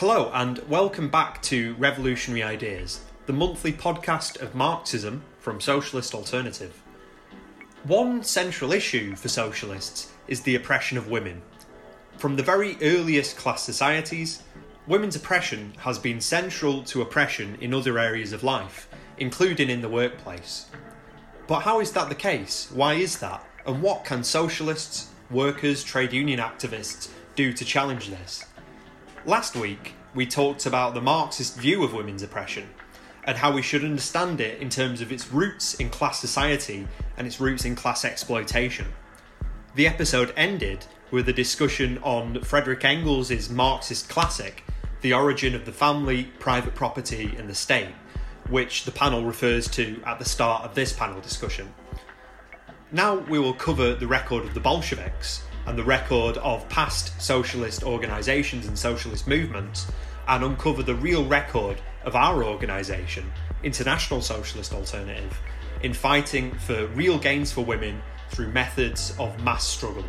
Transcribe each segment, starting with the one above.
Hello, and welcome back to Revolutionary Ideas, the monthly podcast of Marxism from Socialist Alternative. One central issue for socialists is the oppression of women. From the very earliest class societies, women's oppression has been central to oppression in other areas of life, including in the workplace. But how is that the case? Why is that? And what can socialists, workers, trade union activists do to challenge this? Last week, we talked about the Marxist view of women's oppression and how we should understand it in terms of its roots in class society and its roots in class exploitation. The episode ended with a discussion on Frederick Engels' Marxist classic, The Origin of the Family, Private Property and the State, which the panel refers to at the start of this panel discussion. Now we will cover the record of the Bolsheviks and the record of past socialist organisations and socialist movements and uncover the real record of our organisation, International Socialist Alternative, in fighting for real gains for women through methods of mass struggle.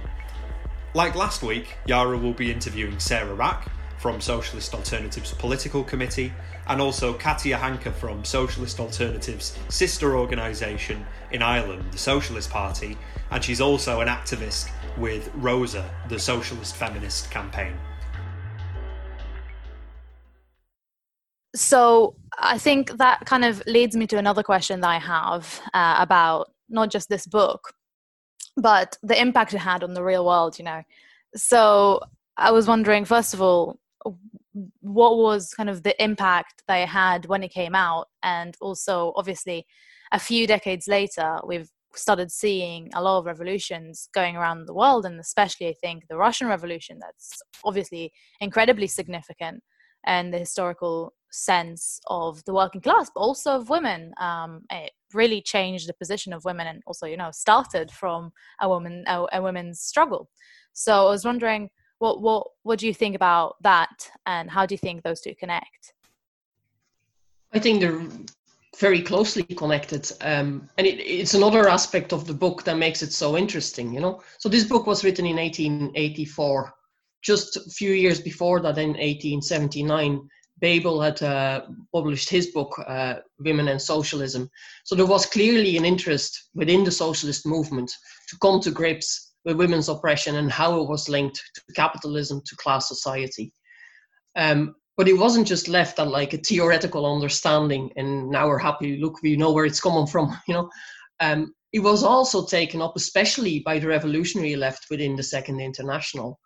Like last week, Yara will be interviewing Sarah Wrack from Socialist Alternative's Political Committee and also Katia Hanke from Socialist Alternative's sister organisation in Ireland, the Socialist Party, and she's also an activist with Rosa, the Socialist Feminist Campaign. So I think that kind of leads me to another question that I have uh, about not just this book, but the impact it had on the real world, you know. So I was wondering, first of all, what was kind of the impact it had when it came out? And also, obviously, a few decades later, we've started seeing a lot of revolutions going around the world, and especially, I think, the Russian Revolution, that's obviously incredibly significant and the historical sense of the working class, but also of women. Um, it really changed the position of women, and also, you know, started from a woman a, a women's struggle. So I was wondering, what what what do you think about that, and how do you think those two connect? I think they're very closely connected, um, and it, it's another aspect of the book that makes it so interesting. You know, so this book was written in 1884 just a few years before that, in 1879, Bebel had uh, published his book, uh, Women and Socialism. So there was clearly an interest within the socialist movement to come to grips with women's oppression and how it was linked to capitalism, to class society. Um, but it wasn't just left at like a theoretical understanding and now we're happy, look, we know where it's coming from, you know. Um, it was also taken up, especially by the revolutionary left within the Second International,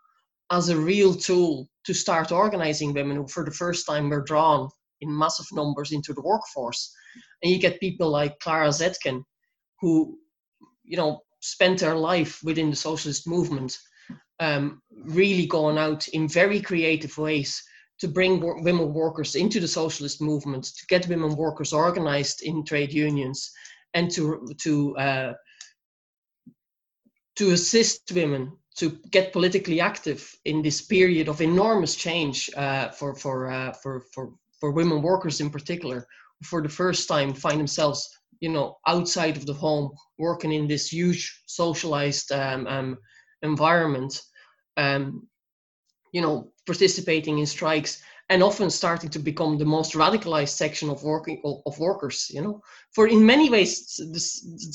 as a real tool to start organizing women who, for the first time, were drawn in massive numbers into the workforce. And you get people like Clara Zetkin, who, you know, spent their life within the socialist movement, um, really going out in very creative ways to bring women workers into the socialist movement, to get women workers organized in trade unions, and to to uh, to assist women to get politically active in this period of enormous change uh, for for, uh, for for for women workers in particular, for the first time find themselves you know outside of the home, working in this huge socialized um, um, environment, um, you know, participating in strikes and often starting to become the most radicalized section of working of workers you know? For in many ways this,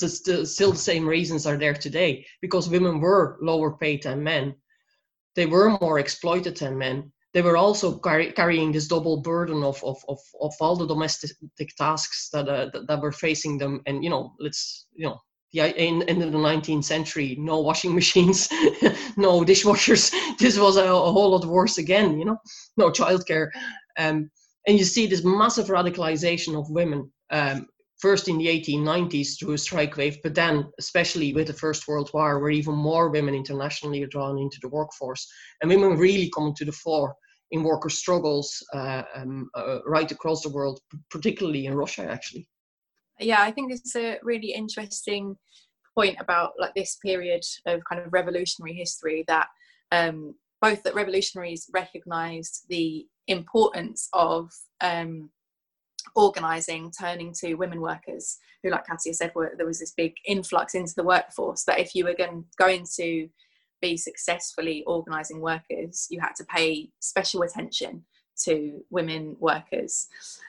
this, still the same reasons are there today because women were lower paid than men. They were more exploited than men. They were also carry, carrying this double burden of, of, of, of all the domestic tasks that, uh, that, that were facing them and you know let's you know the in, in the 19th century no washing machines no dishwashers. This was a, a, whole lot worse again you know no childcare. Um, and you see this massive radicalization of women um, first in the 1890s through a strike wave but then especially with the first world war where even more women internationally are drawn into the workforce. And women really come to the fore in worker struggles uh, um, uh, right across the world particularly in russia actually yeah i think it's a really interesting point about like this period of kind of revolutionary history that um, both that revolutionaries recognized the importance of um, organizing turning to women workers who like Katia said were, there was this big influx into the workforce that if you were going, going to be successfully organizing workers you had to pay special attention to women workers,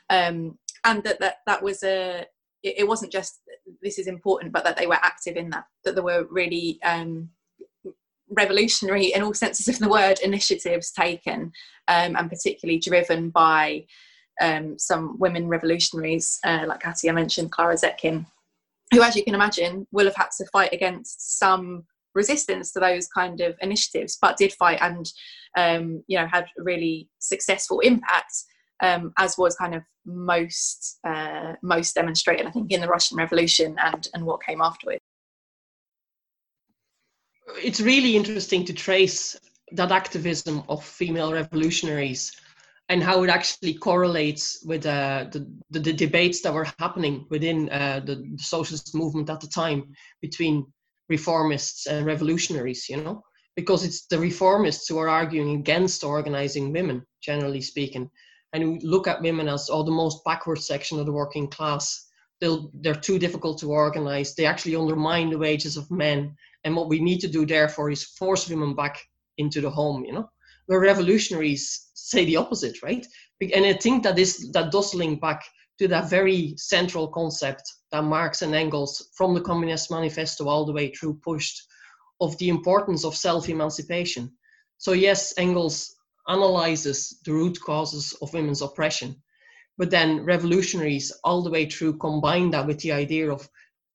um, and that, that that was a it, it, wasn't just this is important, but that they were active in that that there were really um, revolutionary in all senses of the word initiatives taken, um, and particularly driven by um, some women revolutionaries, uh, like Katia mentioned, Clara Zetkin, who, as you can imagine, will have had to fight against some resistance to those kind of initiatives, but did fight and um, you know had really successful impact, um, as was kind of most uh, most demonstrated, I think, in the Russian Revolution and and what came afterwards. It's really interesting to trace that activism of female revolutionaries and how it actually correlates with uh, the, the, the, debates that were happening within uh, the, the, socialist movement at the time between reformists and revolutionaries, you know, because it's the reformists who are arguing against organizing women, generally speaking, and who look at women as oh, the most backward section of the working class. They'll, they're too difficult to organize. They actually undermine the wages of men. And what we need to do, therefore, is force women back into the home, you know where revolutionaries say the opposite, right? And I think that is that does link back to that very central concept that Marx and Engels, from the Communist Manifesto all the way through, pushed of the importance of self-emancipation. So yes, Engels analyzes the root causes of women's oppression, but then revolutionaries all the way through combine that with the idea of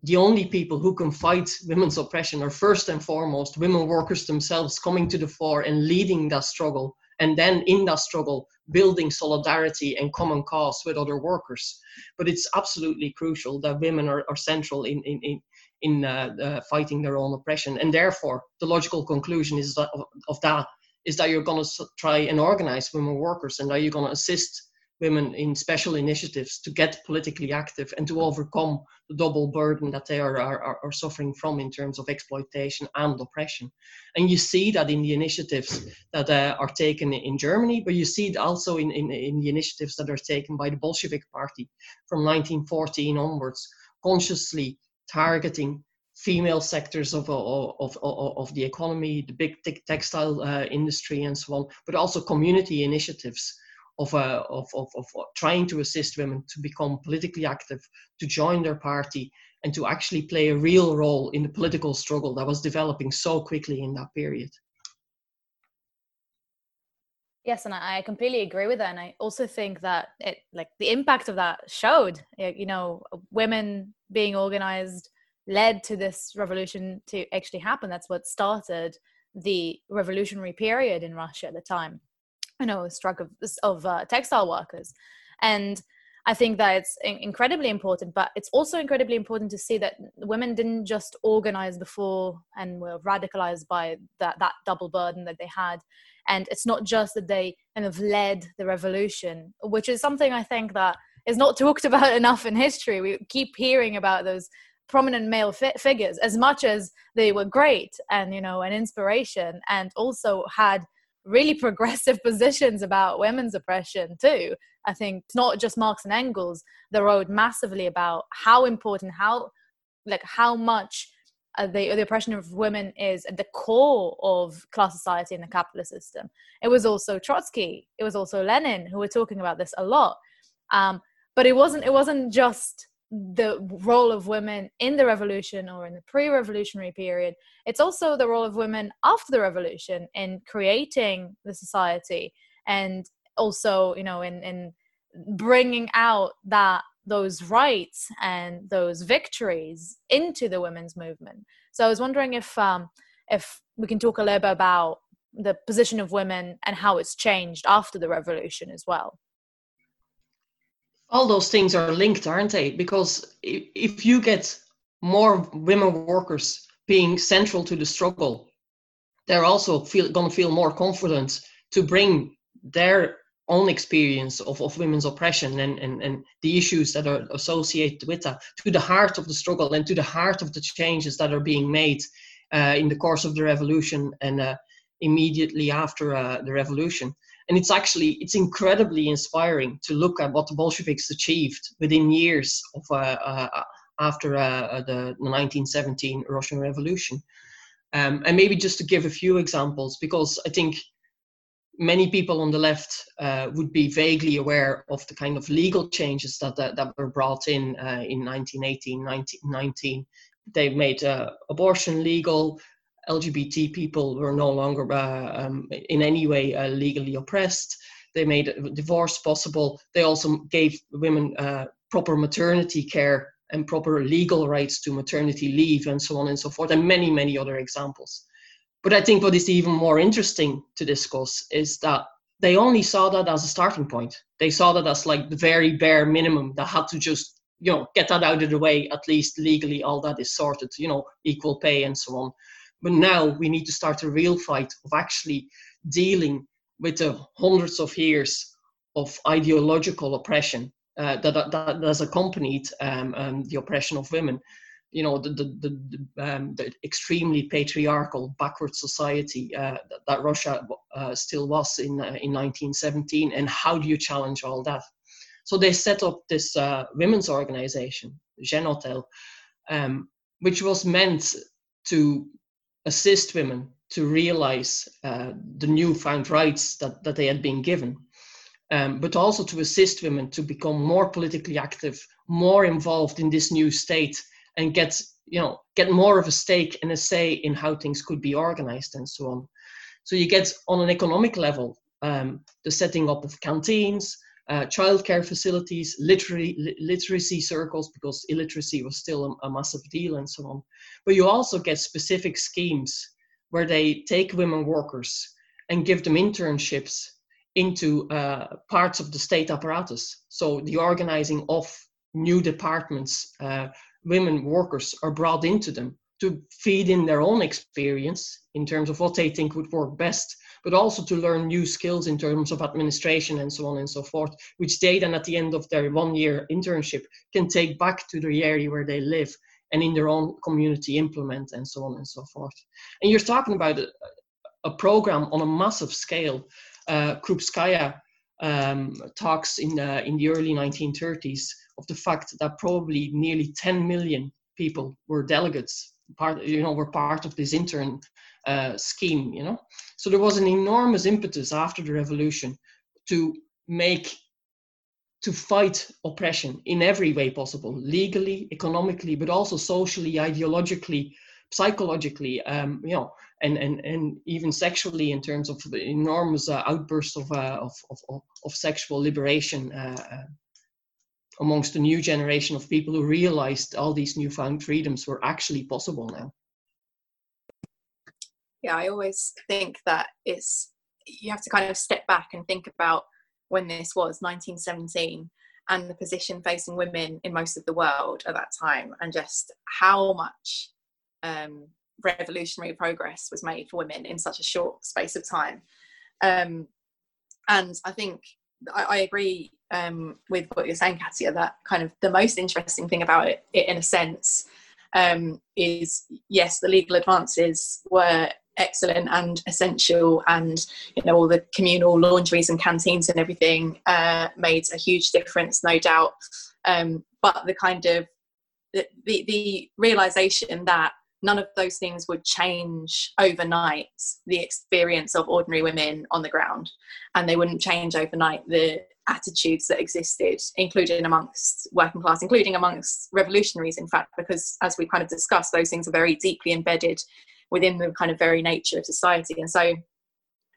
the only people who can fight women's oppression are first and foremost women workers themselves coming to the fore and leading that struggle and then in that struggle building solidarity and common cause with other workers. But it's absolutely crucial that women are, are central in in in, in uh, uh, fighting their own oppression. And therefore the logical conclusion is that of, of that is that you're going to try and organize women workers and are you're going to assist women in special initiatives to get politically active and to overcome the double burden that they are, are, are suffering from in terms of exploitation and oppression. And you see that in the initiatives that uh, are taken in Germany, but you see it also in, in, in the initiatives that are taken by the Bolshevik Party from 1914 onwards, consciously targeting female sectors of, of, of, of, the economy, the big textile uh, industry and so on, but also community initiatives of, uh, of, of, of trying to assist women to become politically active, to join their party, and to actually play a real role in the political struggle that was developing so quickly in that period. Yes, and I completely agree with that. And I also think that it, like, the impact of that showed, you know, women being organized led to this revolution to actually happen. That's what started the revolutionary period in Russia at the time. You know strike of of uh, textile workers. And i think that it's incredibly important but it's also incredibly important to see that women didn't just organize before and were radicalized by that that double burden that they had. And it's not just that they kind of led the revolution which is something i think that is not talked about enough in history. We keep hearing about those prominent male fi- figures as much as they were great and you know an inspiration and also had really progressive positions about women's oppression too. I think it's not just Marx and Engels that wrote massively about how important, how like how much uh, the, the oppression of women is at the core of class society and the capitalist system. It was also Trotsky, it was also Lenin who were talking about this a lot. Um, but it wasn't it wasn't just the role of women in the revolution or in the pre-revolutionary period it's also the role of women after the revolution in creating the society and also you know in in bringing out that those rights and those victories into the women's movement. So i was wondering if um if we can talk a little bit about the position of women and how it's changed after the revolution as well all those things are linked, aren't they? Because if you get more women workers being central to the struggle, they're also feel, going to feel more confident to bring their own experience of, of women's oppression and, and, and the issues that are associated with that to the heart of the struggle and to the heart of the changes that are being made uh, in the course of the revolution and uh, immediately after uh, the revolution and it's actually it's incredibly inspiring to look at what the Bolsheviks achieved within years of uh, uh, after uh, the 1917 Russian Revolution. Um, and maybe just to give a few examples, because I think many people on the left uh, would be vaguely aware of the kind of legal changes that that, that were brought in uh, in 1918 1919 they made uh, abortion legal lgbt people were no longer uh, um, in any way uh, legally oppressed they made divorce possible they also gave women uh, proper maternity care and proper legal rights to maternity leave and so on and so forth and many many other examples but I think what is even more interesting to discuss is that they only saw that as a starting point. They saw that as like the very bare minimum that had to just, you know, get that out of the way, at least legally, all that is sorted, you know, equal pay and so on. But now we need to start a real fight of actually dealing with the hundreds of years of ideological oppression uh, that, that, that has accompanied um, um, the oppression of women you know the the the, um, the extremely patriarchal backward society uh, that, that, Russia uh, still was in uh, in 1917, and how do you challenge all that? So they set up this uh, women's organization, Zhenotdel, um, which was meant to assist women to realize uh, the newfound rights that, that they had been given. Um, but also to assist women to become more politically active, more involved in this new state, and get you know get more of a stake and a say in how things could be organized and so on so you get on an economic level um, the setting up of canteens uh, childcare facilities literary li- literacy circles because illiteracy was still a, a massive deal and so on. But you also get specific schemes where they take women workers and give them internships into uh, parts of the state apparatus. So the organizing of new departments uh, women workers are brought into them to feed in their own experience in terms of what they think would work best, but also to learn new skills in terms of administration and so on and so forth, which they then at the end of their one year internship can take back to the area where they live and in their own community implement and so on and so forth. And you're talking about a, a program on a massive scale. Uh, Krupskaya um, talks in the, in the early 1930s of the fact that probably nearly 10 million people were delegates, part you know, were part of this intern uh, scheme. You know, so there was an enormous impetus after the revolution to make to fight oppression in every way possible, legally, economically, but also socially, ideologically, psychologically, um, you know, and, and, and even sexually in terms of the enormous uh, of, uh, of, of, of, sexual liberation uh, uh, amongst the new generation of people who realized all these newfound freedoms were actually possible now. Yeah, I always think that it's you have to kind of step back and think about when this was 1917 and the position facing women in most of the world at that time and just how much um, revolutionary progress was made for women in such a short space of time. Um, and I think I, I agree um, with what you're saying, Katja, that kind of the most interesting thing about it, it in a sense, um, is yes, the legal advances were excellent and essential, and you know all the communal laundries and canteens and everything uh, made a huge difference, no doubt. Um, but the kind of the, the, the realization that none of those things would change overnight the experience of ordinary women on the ground and they wouldn't change overnight the attitudes that existed including amongst working class including amongst revolutionaries in fact because as we kind of discussed those things are very deeply embedded within the kind of very nature of society. And so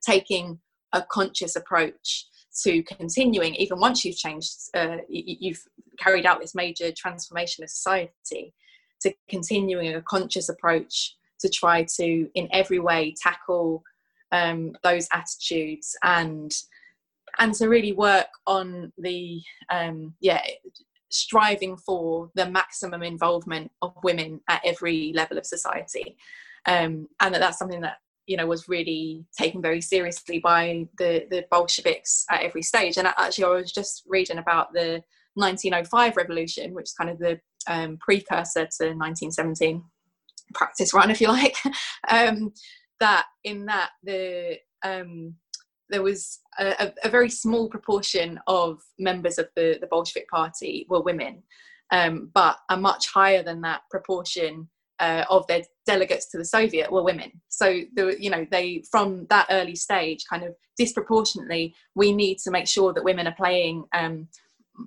taking a conscious approach to continuing even once you've changed uh, you've carried out this major transformation of society to continuing a conscious approach to try to in every way tackle um, those attitudes and and to really work on the um, yeah striving for the maximum involvement of women at every level of society um, and that that's something that you know was really taken very seriously by the the Bolsheviks at every stage and actually I was just reading about the 1905 revolution which is kind of the um, precursor to 1917 practice run, if you like. um, that in that the um, there was a, a, very small proportion of members of the, the Bolshevik Party were women, um, but a much higher than that proportion uh, of their delegates to the Soviet were women. So the, you know they from that early stage kind of disproportionately we need to make sure that women are playing um,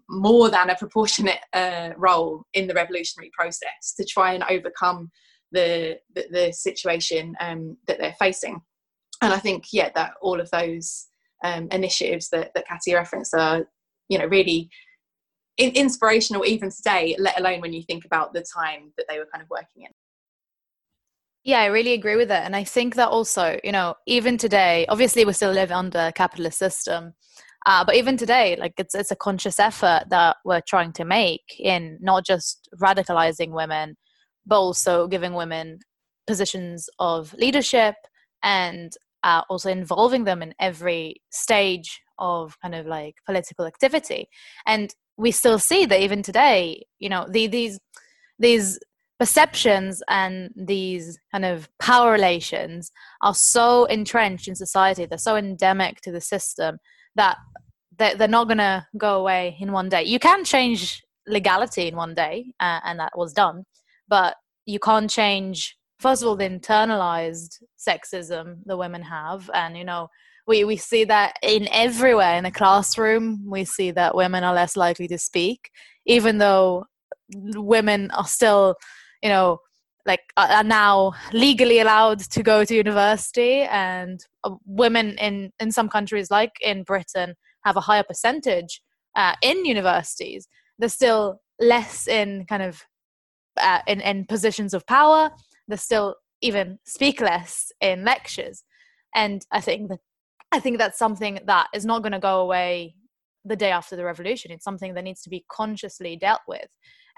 more than a proportionate uh, role in the revolutionary process to try and overcome the the, the situation um, that they're facing. And I think yeah that all of those um, initiatives that that Katia referenced are you know really inspirational even today, let alone when you think about the time that they were kind of working in. Yeah, I really agree with it. And I think that also, you know, even today, obviously we still live under a capitalist system. Uh, but even today, like it's it's a conscious effort that we're trying to make in not just radicalizing women, but also giving women positions of leadership and uh, also involving them in every stage of kind of like political activity. And we still see that even today, you know, the, these these perceptions and these kind of power relations are so entrenched in society they're so endemic to the system that they're not going to go away in one day. You can change legality in one day uh, and that was done but you can't change first of all the internalized sexism the women have and you know we, we see that in everywhere. In the classroom we see that women are less likely to speak even though women are still you know like are now legally allowed to go to university. And uh, women in in some countries like in britain have a higher percentage uh, in universities. They're still less in kind of uh, in, in positions of power. They're still even speak less in lectures. And i think that i think that's something that is not going to go away the day after the revolution. It's something that needs to be consciously dealt with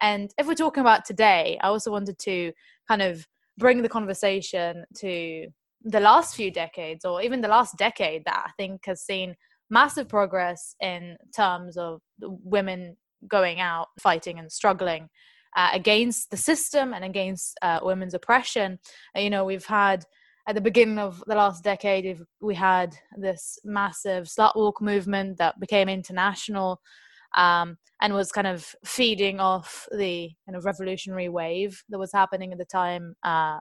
and if we're talking about today, I also wanted to kind of bring the conversation to the last few decades or even the last decade that I think has seen massive progress in terms of women going out, fighting, and struggling. Uh, against the system and against uh, women's oppression. you know, we've had at the beginning of the last decade, we had this massive slut walk movement that became international um, and was kind of feeding off the kind of revolutionary wave that was happening at the time uh,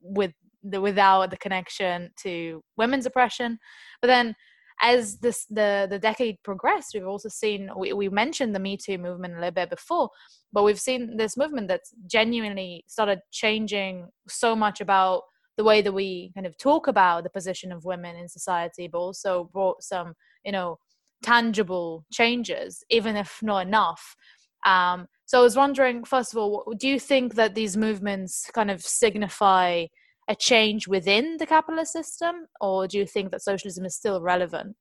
with the without the connection to women's oppression. But then as this the the decade progressed, we've also seen we, we mentioned the Me Too movement a little bit before, but we've seen this movement that's genuinely started changing so much about the way that we kind of talk about the position of women in society, but also brought some, you know, tangible changes, even if not enough. Um, so I was wondering, first of all, do you think that these movements kind of signify a change within the capitalist system, or do you think that socialism is still relevant?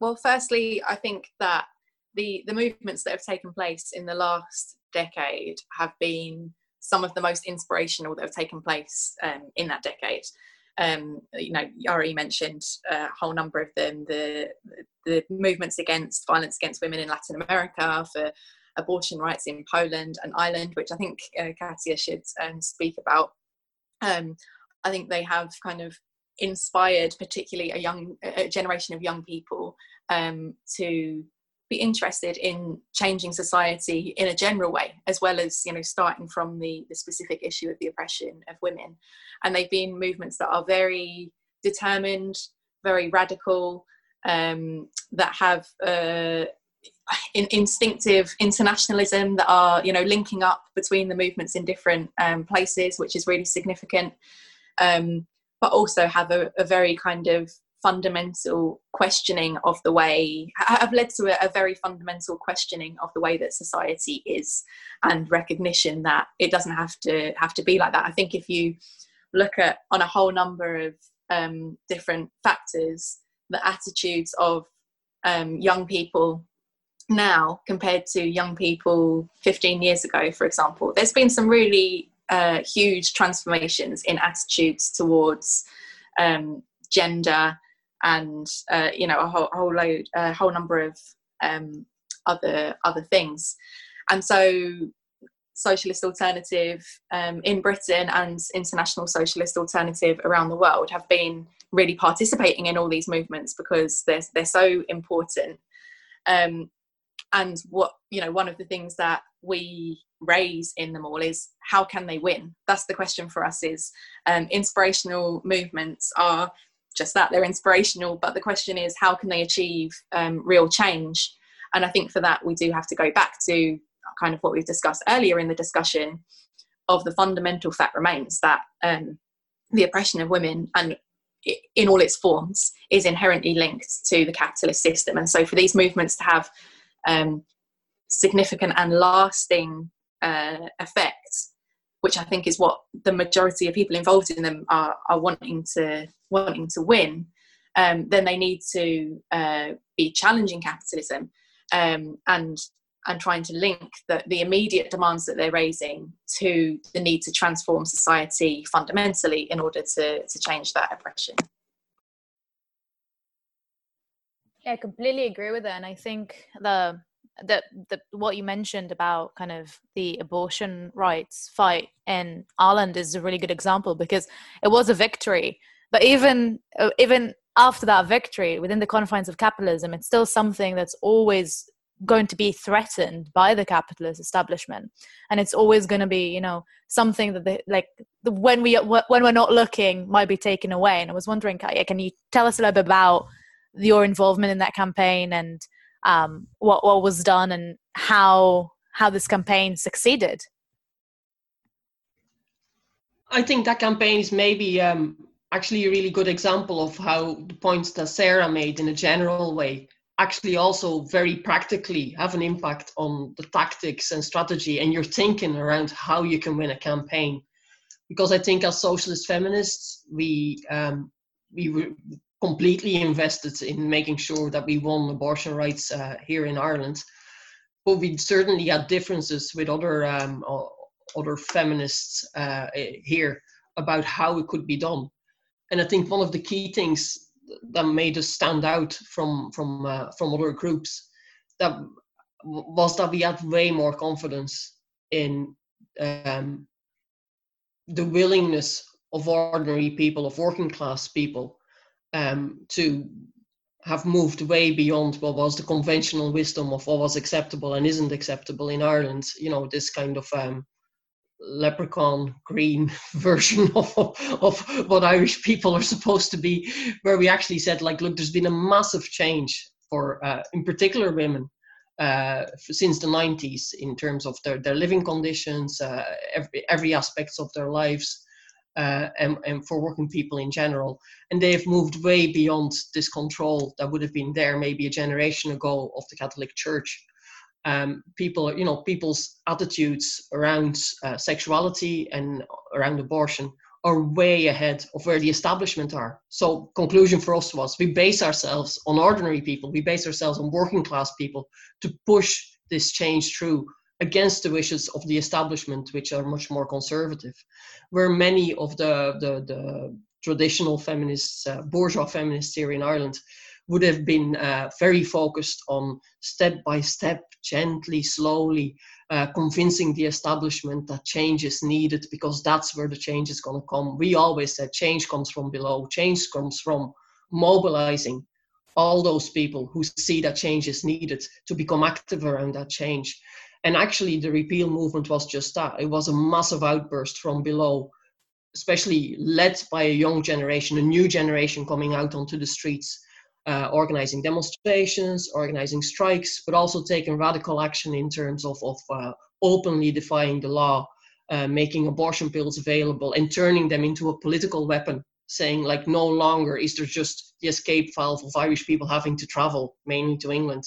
Well, firstly, I think that the the movements that have taken place in the last decade have been some of the most inspirational that have taken place um, in that decade um, you know, Yari mentioned a whole number of them. The the movements against violence against women in Latin America for abortion rights in Poland and Ireland, which I think uh, Katia should um, speak about. Um, I think they have kind of inspired, particularly a young a generation of young people, um, to be interested in changing society in a general way, as well as you know starting from the, the specific issue of the oppression of women. And they've been movements that are very determined, very radical, um, that have uh, in, instinctive internationalism that are you know linking up between the movements in different um, places, which is really significant. Um, but also have a, a very kind of fundamental questioning of the way have led to a, a, very fundamental questioning of the way that society is and recognition that it doesn't have to have to be like that. I think if you look at on a whole number of um, different factors the attitudes of um, young people now compared to young people 15 years ago for example there's been some really uh, huge transformations in attitudes towards um, gender and uh, you know a whole, whole load, a whole number of um, other other things. And so, socialist alternative um, in Britain and international socialist alternative around the world have been really participating in all these movements because they're they're so important. Um, and what you know, one of the things that we raise in them all is how can they win that's the question for us is um, inspirational movements are just that they're inspirational but the question is how can they achieve um, real change? And i think for that we do have to go back to kind of what we've discussed earlier in the discussion of the fundamental fact remains that um, the oppression of women and in all its forms is inherently linked to the capitalist system. And so for these movements to have um, significant and lasting uh, effects which I think is what the majority of people involved in them are, are wanting to wanting to win, um, then they need to uh, be challenging capitalism um, and and trying to link the, the immediate demands that they're raising to the need to transform society fundamentally in order to, to change that oppression. Yeah, I completely agree with that. And I think the the, the what you mentioned about kind of the abortion rights fight in Ireland is a really good example because it was a victory. But even uh, even after that victory, within the confines of capitalism, it's still something that's always going to be threatened by the capitalist establishment and it's always going to be you know something that they like the, when we when we're not looking might be taken away and i was wondering can you tell us a little bit about your involvement in that campaign and um, what what was done and how how this campaign succeeded. I think that campaign is maybe um, actually a really good example of how the points that Sarah made in a general way actually also very practically have an impact on the tactics and strategy and your thinking around how you can win a campaign. Because I think as socialist feminists, we um, we completely invested in making sure that we won abortion rights uh, here in Ireland. But we certainly had differences with other um, other feminists uh, here about how it could be done. And I think one of the key things that made us stand out from from uh, from other groups that was that we had way more confidence in um, the willingness of ordinary people, of working class people, um, to have moved way beyond what was the conventional wisdom of what was acceptable and isn't acceptable in Ireland. You know, this kind of um, leprechaun green version of, of what Irish people are supposed to be, where we actually said, like, look, there's been a massive change for, uh, in particular, women. Uh, since the 90s, in terms of their, their living conditions, uh, every, every aspects of their lives, uh, and, and for working people in general. And they've moved way beyond this control that would have been there maybe a generation ago of the Catholic Church. Um, people, you know, people's attitudes around uh, sexuality and around abortion are way ahead of where the establishment are. So, conclusion for us was we base ourselves on ordinary people, we base ourselves on working class people to push this change through against the wishes of the establishment, which are much more conservative, where many of the, the, the traditional feminists, uh, bourgeois feminists here in Ireland, would have been uh, very focused on step by step, gently, slowly, uh, convincing the establishment that change is needed because that's where the change is going to come. We always said change comes from below, change comes from mobilizing all those people who see that change is needed to become active around that change. And actually, the repeal movement was just that. It was a massive outburst from below, especially led by a young generation, a new generation coming out onto the streets, uh, organizing demonstrations, organizing strikes, but also taking radical action in terms of, of uh, openly defying the law, uh, making abortion pills available, and turning them into a political weapon saying like no longer is there just the escape valve of Irish people having to travel mainly to England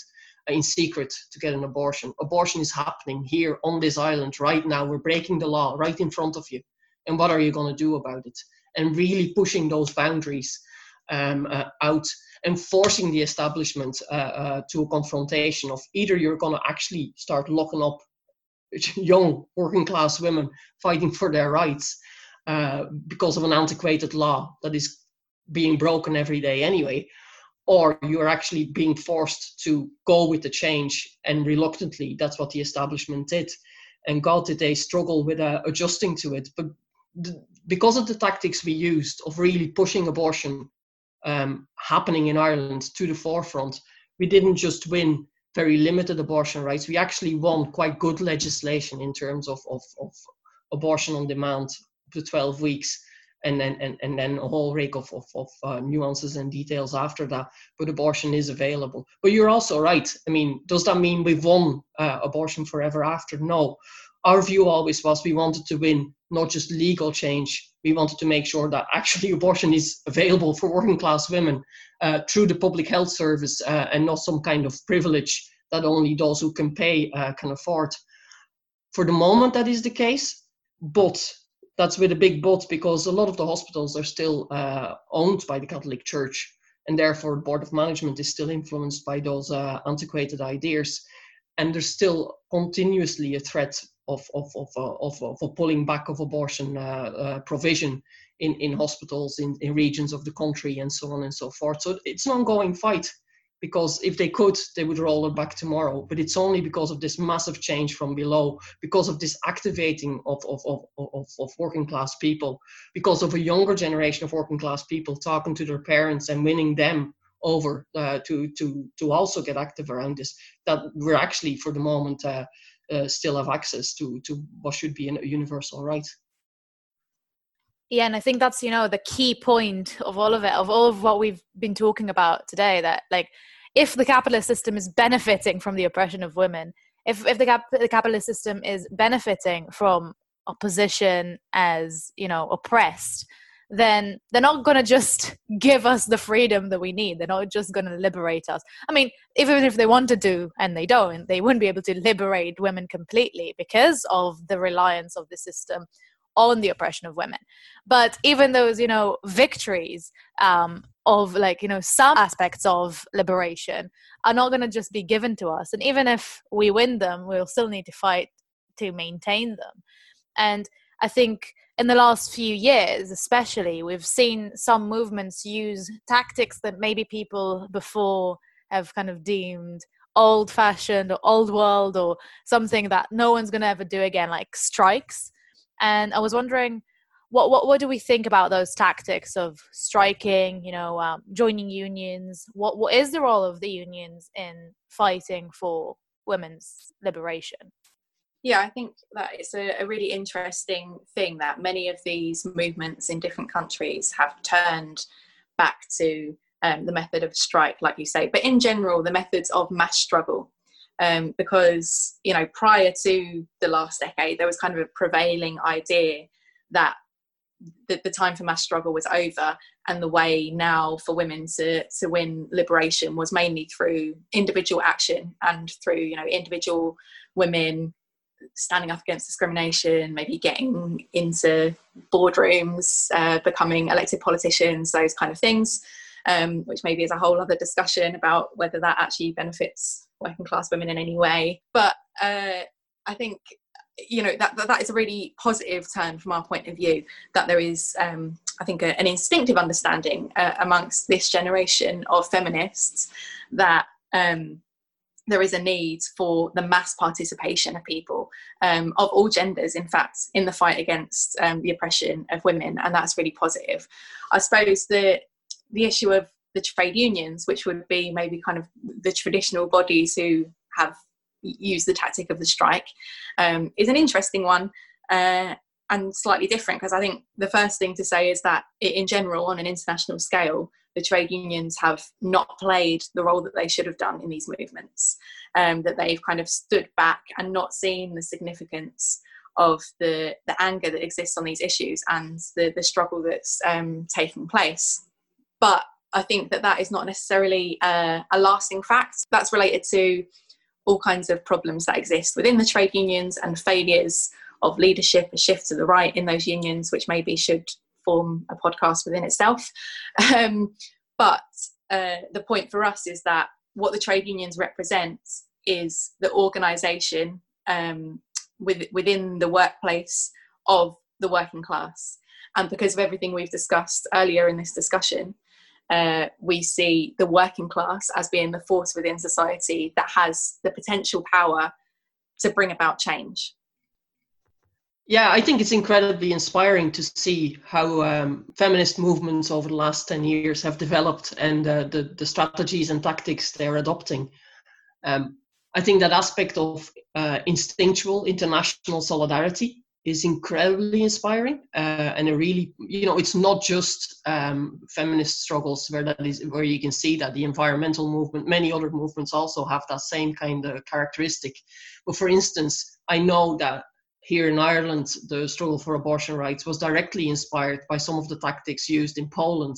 in secret to get an abortion. Abortion is happening here on this island right now. We're breaking the law right in front of you. And what are you going to do about it? And really pushing those boundaries um, uh, out and forcing the establishment uh, uh, to a confrontation of either you're going to actually start locking up young working class women fighting for their rights uh, because of an antiquated law that is being broken every day anyway, or you're actually being forced to go with the change and reluctantly that's what the establishment did. And god did they struggle with uh, adjusting to it? But th- because of the tactics we used of really pushing abortion um, happening in ireland to the forefront we didn't just win very limited abortion rights. We actually won quite good legislation in terms of, of, of abortion on demand up to 12 weeks and then and, and then a whole rake of, of, of uh, nuances and details after that but abortion is available. But you're also right. I mean does that mean we've won uh, abortion forever after? No. Our view always was we wanted to win not just legal change. We wanted to make sure that actually abortion is available for working class women uh, through the public health service uh, and not some kind of privilege that only those who can pay uh, can afford. For the moment that is the case but that's with a big but because a lot of the hospitals are still uh, owned by the Catholic Church, and therefore the board of management is still influenced by those uh, antiquated ideas. And there's still continuously a threat of of of uh, of, of, a pulling back of abortion uh, uh, provision in in hospitals in, in regions of the country and so on and so forth. So it's an ongoing fight because if they could, they would roll it back tomorrow. But it's only because of this massive change from below, because of this activating of, of, of, of, of working class people, because of a younger generation of working class people talking to their parents and winning them over uh, to, to, to also get active around this, that we're actually, for the moment, uh, uh, still have access to, to what should be a universal right. Yeah, and I think that's you know the key point of all of it, of all of what we've been talking about today. That like if the capitalist system is benefiting from the oppression of women, if if the, cap- the capitalist system is benefiting from opposition as you know oppressed, then they're not going to just give us the freedom that we need. They're not just going to liberate us. I mean, even if they wanted to, and they don't, they wouldn't be able to liberate women completely because of the reliance of the system on the oppression of women. But even those, you know, victories um, of like, you know, some aspects of liberation are not going to just be given to us. And even if we win them, we'll still need to fight to maintain them. And I think in the last few years, especially, we've seen some movements use tactics that maybe people before have kind of deemed old fashioned or old world or something that no one's going to ever do again, like strikes and I was wondering, what what what do we think about those tactics of striking? You know, um, joining unions. What what is the role of the unions in fighting for women's liberation? Yeah, I think that it's a, a, really interesting thing that many of these movements in different countries have turned back to um, the method of strike, like you say, but in general, the methods of mass struggle um, because you know prior to the last decade there was kind of a prevailing idea that the, the time for mass struggle was over and the way now for women to, to win liberation was mainly through individual action and through you know individual women standing up against discrimination maybe getting into boardrooms uh, becoming elected politicians those kind of things um, which maybe is a whole other discussion about whether that actually benefits working class women in any way. But uh, I think you know that, that, that is a really positive turn from our point of view that there is um, i think a, an instinctive understanding uh, amongst this generation of feminists that um, there is a need for the mass participation of people um, of all genders in fact in the fight against um, the oppression of women and that's really positive i suppose the the issue of the trade unions, which would be maybe kind of the traditional bodies who have used the tactic of the strike, um, is an interesting one uh, and slightly different because I think the first thing to say is that in general, on an international scale, the trade unions have not played the role that they should have done in these movements, um, that they've kind of stood back and not seen the significance of the, the anger that exists on these issues and the, the struggle that's um, taking place. But I think that that is not necessarily a, a lasting fact. That's related to all kinds of problems that exist within the trade unions and failures of leadership, a shift to the right in those unions, which maybe should form a podcast within itself. Um, but uh, the point for us is that what the trade unions represent is the organisation um, with, within the workplace of the working class. And because of everything we've discussed earlier in this discussion, uh, we see the working class as being the force within society that has the potential power to bring about change. Yeah, I think it's incredibly inspiring to see how um, feminist movements over the last 10 years have developed and uh, the, the strategies and tactics they're adopting. Um, I think that aspect of uh, instinctual international solidarity is incredibly inspiring uh, and a really you know it's not just um, feminist struggles where that is where you can see that the environmental movement many other movements also have that same kind of characteristic. But for instance i know that here in ireland the struggle for abortion rights was directly inspired by some of the tactics used in poland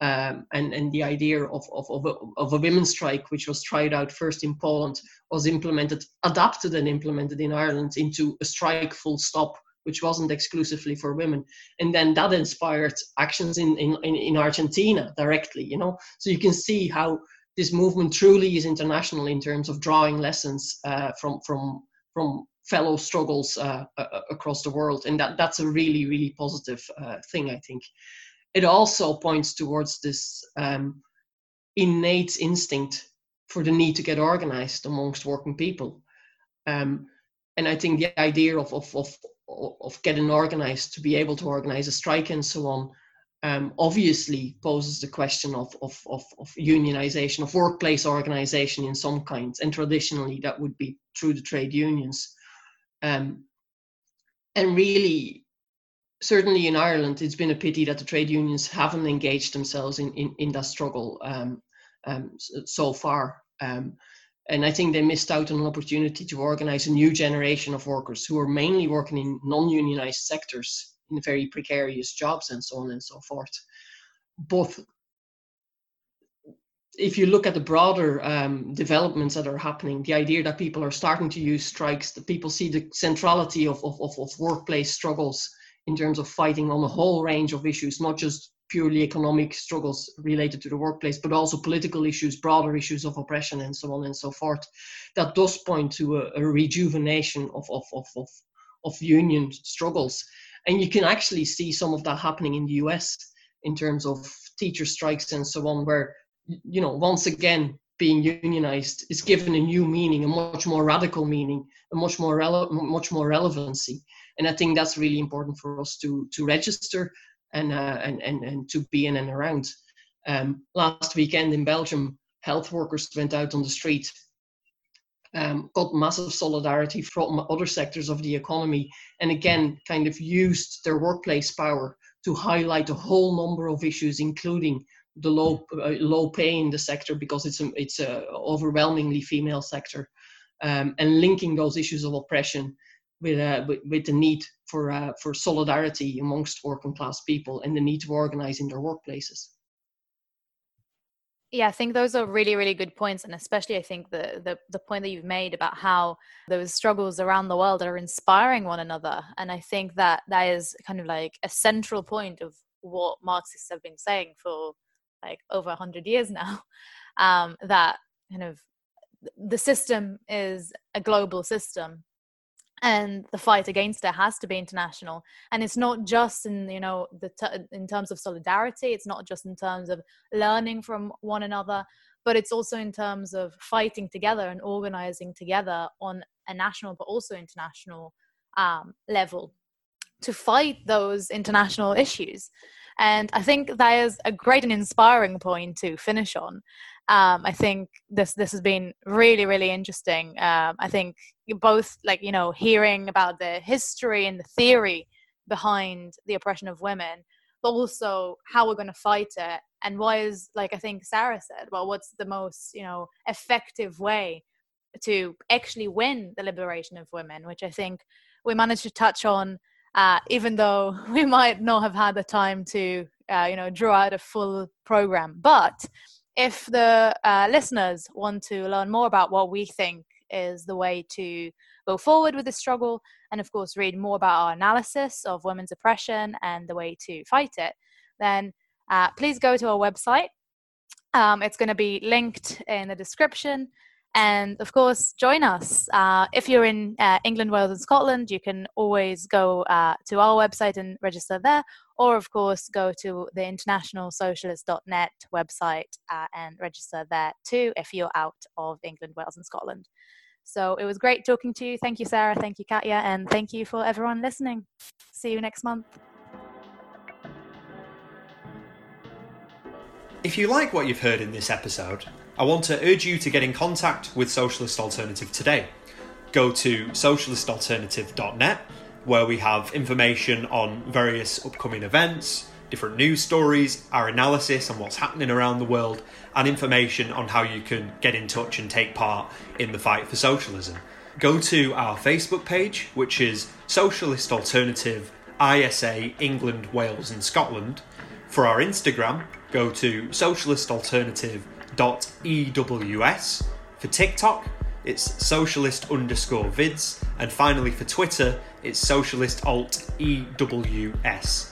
um, and, and the idea of, of, of, a, of a women's strike, which was tried out first in Poland, was implemented, adapted and implemented in Ireland into a strike full stop, which wasn't exclusively for women. And then that inspired actions in, in, in Argentina directly, you know. So you can see how this movement truly is international in terms of drawing lessons uh, from, from, from fellow struggles uh, across the world. And that, that's a really, really positive uh, thing, I think it also points towards this um, innate instinct for the need to get organized amongst working people. Um, and I think the idea of, of, of, of getting organized to be able to organize a strike and so on um, obviously poses the question of, of, of, of, unionization, of workplace organization in some kinds. And traditionally, that would be through the trade unions. Um, and really, certainly in Ireland, it's been a pity that the trade unions haven't engaged themselves in, in, in that struggle um, um, so far. Um, and I think they missed out on an opportunity to organize a new generation of workers who are mainly working in non unionized sectors in very precarious jobs and so on and so forth. But if you look at the broader um, developments that are happening, the idea that people are starting to use strikes, that people see the centrality of, of, of workplace struggles in terms of fighting on a whole range of issues, not just purely economic struggles related to the workplace, but also political issues, broader issues of oppression, and so on and so forth. That does point to a, a rejuvenation of, of, of, of, of union struggles. And you can actually see some of that happening in the US in terms of teacher strikes and so on, where, you know, once again, being unionized is given a new meaning, a much more radical meaning, a much more rele- much more relevancy and I think that's really important for us to to register and uh, and, and and to be in and around. Um, last weekend in Belgium, health workers went out on the street, um, got massive solidarity from other sectors of the economy, and again, kind of used their workplace power to highlight a whole number of issues, including the low uh, low pay in the sector because it's a, it's a overwhelmingly female sector, um, and linking those issues of oppression with, uh, with, with the need for uh, for solidarity amongst working class people and the need to organize in their workplaces. Yeah, I think those are really, really good points, and especially I think the, the the point that you've made about how those struggles around the world are inspiring one another, and I think that that is kind of like a central point of what Marxists have been saying for like over hundred years now, um, that kind of the system is a global system and the fight against it has to be international. And it's not just in you know the t- in terms of solidarity it's not just in terms of learning from one another but it's also in terms of fighting together and organizing together on a national but also international um, level to fight those international issues and i think that is a great and inspiring point to finish on um, I think this this has been really really interesting. Um, I think both like you know hearing about the history and the theory behind the oppression of women, but also how we're going to fight it and why is like I think Sarah said, well, what's the most you know effective way to actually win the liberation of women, which I think we managed to touch on. Uh, even though we might not have had the time to, uh, you know, draw out a full program, but if the uh, listeners want to learn more about what we think is the way to go forward with the struggle, and of course, read more about our analysis of women's oppression and the way to fight it, then uh, please go to our website. Um, it's going to be linked in the description. And of course, join us. Uh, if you're in uh, England, Wales, and Scotland, you can always go uh, to our website and register there, or of course, go to the internationalsocialist.net website uh, and register there too if you're out of England, Wales, and Scotland. So it was great talking to you. Thank you, Sarah. Thank you, Katya. And thank you for everyone listening. See you next month. If you like what you've heard in this episode, I want to urge you to get in contact with Socialist Alternative today. Go to socialistalternative.net where we have information on various upcoming events, different news stories, our analysis on what's happening around the world, and information on how you can get in touch and take part in the fight for socialism. Go to our Facebook page, which is Socialist Alternative ISA England, Wales, and Scotland. For our Instagram, go to socialistalternative.ews. For TikTok, it's socialist underscore vids. And finally, for Twitter, it's socialist alt EWS.